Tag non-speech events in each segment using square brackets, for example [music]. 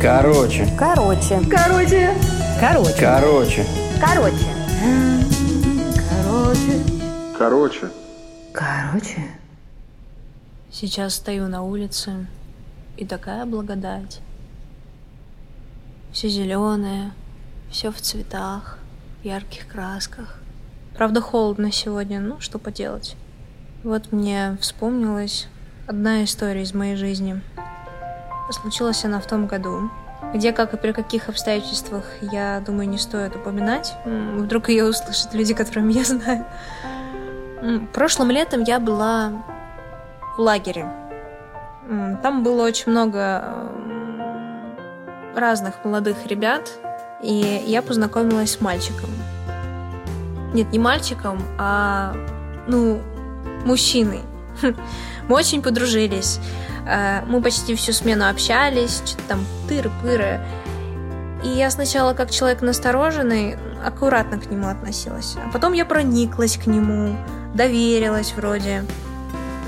Короче. Короче. Короче. Короче. Короче. Короче. Короче. Короче. Короче. Сейчас стою на улице, и такая благодать. Все зеленое, все в цветах, в ярких красках. Правда, холодно сегодня, ну что поделать. Вот мне вспомнилась одна история из моей жизни. Случилась она в том году, где, как и при каких обстоятельствах, я думаю, не стоит упоминать. Вдруг ее услышат люди, которыми я знаю. Прошлым летом я была в лагере. Там было очень много разных молодых ребят, и я познакомилась с мальчиком. Нет, не мальчиком, а, ну, мужчиной. [laughs] Мы очень подружились. Э, Мы почти всю смену общались, что-то там тыры-пыры. И я сначала, как человек настороженный, аккуратно к нему относилась. А потом я прониклась к нему, доверилась вроде.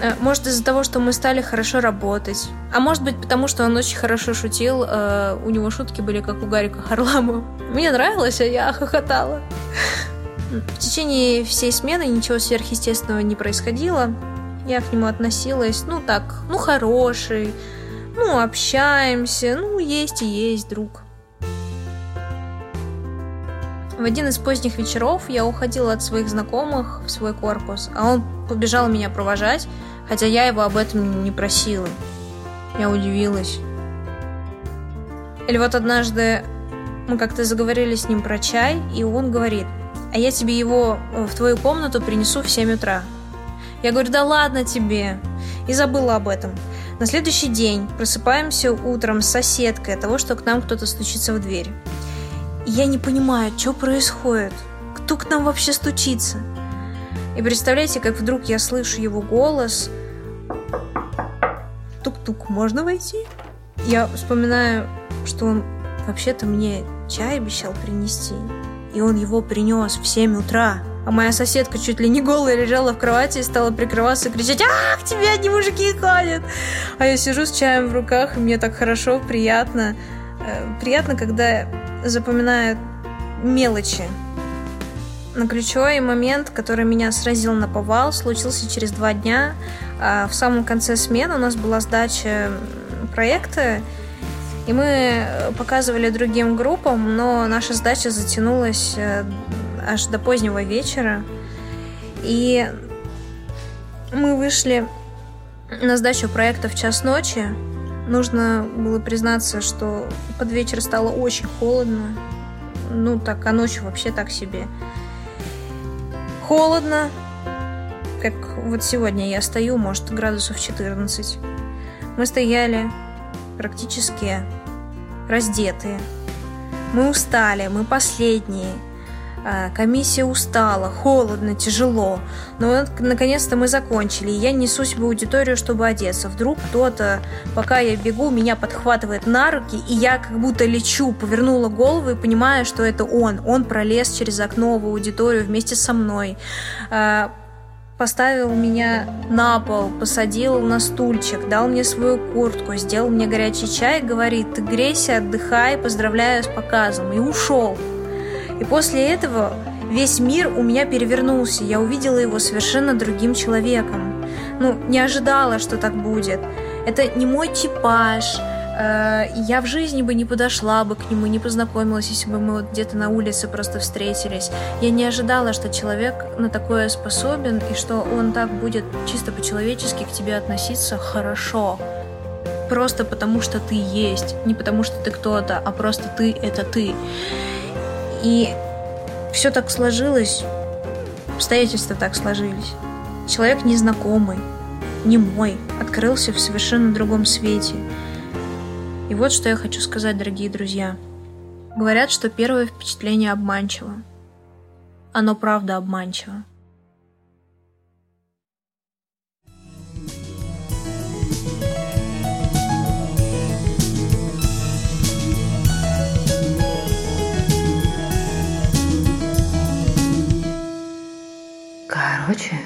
Э, Может, из-за того, что мы стали хорошо работать. А может быть, потому что он очень хорошо шутил. э, У него шутки были, как у Гарика Харламова. Мне нравилось, а я хохотала. [laughs] В течение всей смены ничего сверхъестественного не происходило. Я к нему относилась, ну так, ну хороший, ну общаемся, ну есть и есть друг. В один из поздних вечеров я уходила от своих знакомых в свой корпус, а он побежал меня провожать, хотя я его об этом не просила. Я удивилась. Или вот однажды мы как-то заговорили с ним про чай, и он говорит, а я тебе его э, в твою комнату принесу в 7 утра. Я говорю, да ладно тебе. И забыла об этом. На следующий день просыпаемся утром с соседкой от того, что к нам кто-то стучится в дверь. И я не понимаю, что происходит. Кто к нам вообще стучится? И представляете, как вдруг я слышу его голос. Тук-тук, можно войти? Я вспоминаю, что он вообще-то мне чай обещал принести. И он его принес в 7 утра. А моя соседка чуть ли не голая лежала в кровати и стала прикрываться и кричать «Ах, тебе одни мужики ходят!» А я сижу с чаем в руках, и мне так хорошо, приятно. Э, Приятно, когда запоминаю мелочи. Но ключевой момент, который меня сразил на повал, случился через два дня. А В самом конце смены у нас была сдача проекта, и мы э, показывали другим группам, но наша сдача затянулась э, аж до позднего вечера. И мы вышли на сдачу проекта в час ночи. Нужно было признаться, что под вечер стало очень холодно. Ну, так, а ночью вообще так себе. Холодно. Как вот сегодня я стою, может, градусов 14. Мы стояли практически раздетые. Мы устали, мы последние. А, Комиссия устала, холодно, тяжело. Но вот наконец-то мы закончили. И я несусь в аудиторию, чтобы одеться. Вдруг кто-то, пока я бегу, меня подхватывает на руки, и я как будто лечу, повернула голову и понимаю, что это он. Он пролез через окно в аудиторию вместе со мной. А, Поставил меня на пол, посадил на стульчик, дал мне свою куртку, сделал мне горячий чай, говорит, ты грейся, отдыхай, поздравляю с показом, и ушел. И после этого весь мир у меня перевернулся. Я увидела его совершенно другим человеком. Ну, не ожидала, что так будет. Это не мой типаж. Э, Я в жизни бы не подошла бы к нему, не познакомилась, если бы мы вот где-то на улице просто встретились. Я не ожидала, что человек на такое способен, и что он так будет чисто по-человечески к тебе относиться хорошо. Просто потому, что ты есть. Не потому, что ты кто-то, а просто ты — это ты. И все так сложилось, обстоятельства так сложились. Человек незнакомый, не мой, открылся в совершенно другом свете. И вот что я хочу сказать, дорогие друзья. Говорят, что первое впечатление обманчиво. Оно правда обманчиво. 合群